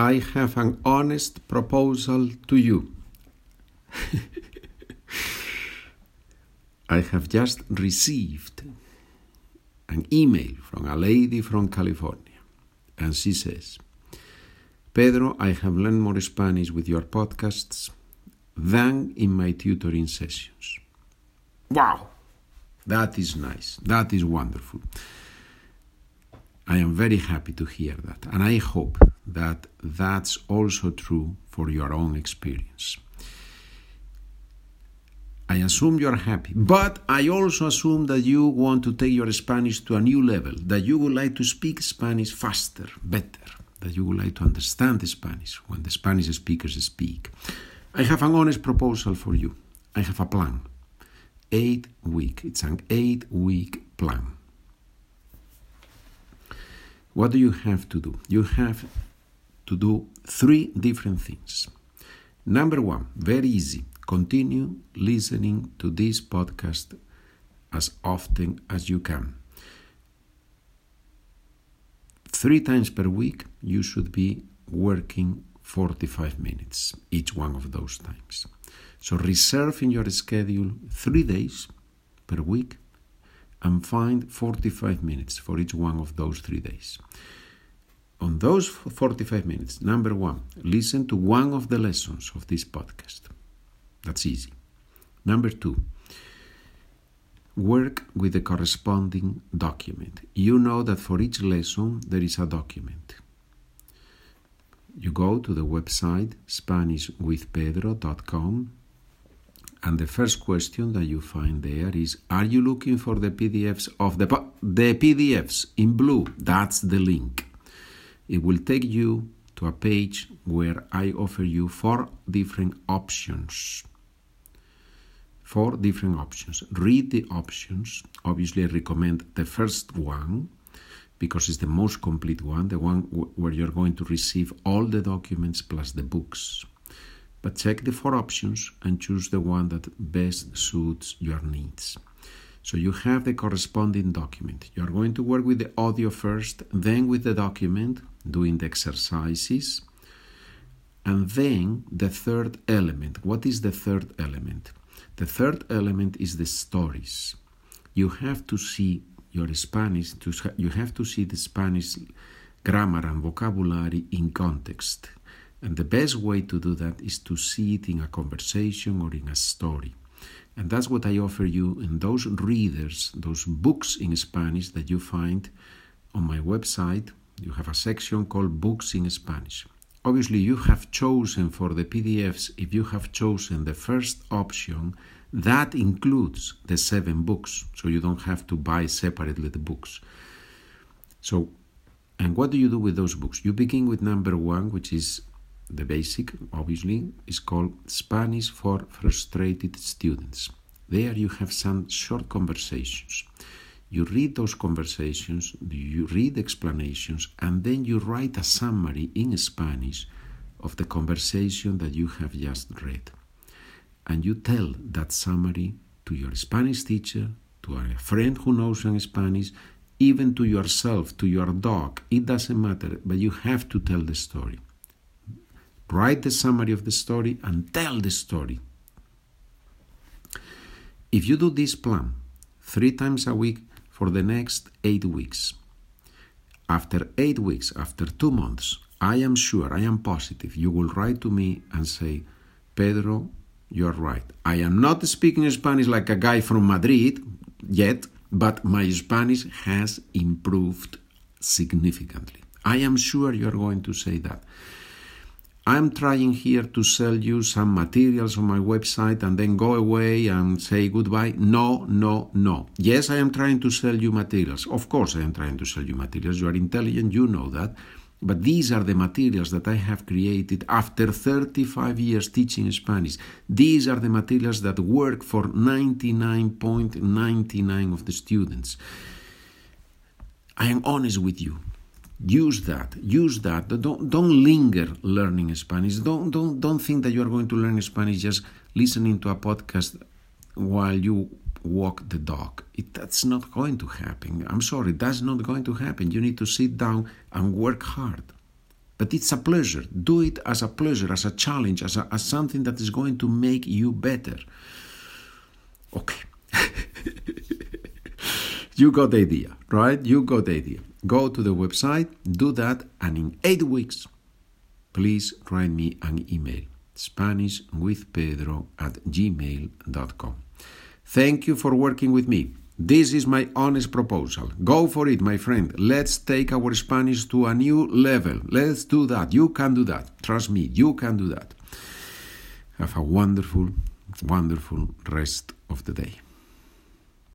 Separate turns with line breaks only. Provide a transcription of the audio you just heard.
I have an honest proposal to you. I have just received an email from a lady from California, and she says, Pedro, I have learned more Spanish with your podcasts than in my tutoring sessions. Wow! That is nice. That is wonderful. I am very happy to hear that, and I hope that that's also true for your own experience. I assume you're happy, but I also assume that you want to take your Spanish to a new level, that you would like to speak Spanish faster, better, that you would like to understand Spanish when the Spanish speakers speak. I have an honest proposal for you. I have a plan. Eight week. It's an eight week plan. What do you have to do? You have to do three different things. Number one, very easy. Continue listening to this podcast as often as you can. Three times per week, you should be working 45 minutes each one of those times. So reserve in your schedule three days per week and find 45 minutes for each one of those three days. On those 45 minutes, number one, listen to one of the lessons of this podcast. That's easy. Number two, work with the corresponding document. You know that for each lesson there is a document. You go to the website SpanishWithPedro.com and the first question that you find there is Are you looking for the PDFs of the, the PDFs in blue? That's the link. It will take you to a page where I offer you four different options. Four different options. Read the options. Obviously, I recommend the first one because it's the most complete one, the one where you're going to receive all the documents plus the books. But check the four options and choose the one that best suits your needs. So you have the corresponding document. You are going to work with the audio first, then with the document, doing the exercises, and then the third element. What is the third element? The third element is the stories. You have to see your Spanish, to, you have to see the Spanish grammar and vocabulary in context. And the best way to do that is to see it in a conversation or in a story. And that's what I offer you in those readers, those books in Spanish that you find on my website. You have a section called Books in Spanish. Obviously, you have chosen for the PDFs, if you have chosen the first option, that includes the seven books, so you don't have to buy separately the books. So, and what do you do with those books? You begin with number one, which is the basic, obviously, is called Spanish for Frustrated Students. There you have some short conversations. You read those conversations, you read explanations, and then you write a summary in Spanish of the conversation that you have just read. And you tell that summary to your Spanish teacher, to a friend who knows some Spanish, even to yourself, to your dog. It doesn't matter, but you have to tell the story. Write the summary of the story and tell the story. If you do this plan three times a week for the next eight weeks, after eight weeks, after two months, I am sure, I am positive, you will write to me and say, Pedro, you're right. I am not speaking Spanish like a guy from Madrid yet, but my Spanish has improved significantly. I am sure you're going to say that. I'm trying here to sell you some materials on my website and then go away and say goodbye. No, no, no. Yes, I am trying to sell you materials. Of course, I am trying to sell you materials. You are intelligent, you know that. But these are the materials that I have created after 35 years teaching Spanish. These are the materials that work for 99.99 of the students. I am honest with you use that use that don't don't linger learning spanish don't don't don't think that you are going to learn spanish just listening to a podcast while you walk the dog it, that's not going to happen i'm sorry that's not going to happen you need to sit down and work hard but it's a pleasure. Do it as a pleasure, as a challenge, as, a, as something that is going to make you better. Okay. you got the idea, right? You got the idea. Go to the website, do that, and in eight weeks, please write me an email SpanishWithPedro at gmail.com. Thank you for working with me. This is my honest proposal. Go for it, my friend. Let's take our Spanish to a new level. Let's do that. You can do that. Trust me, you can do that. Have a wonderful, wonderful rest of the day.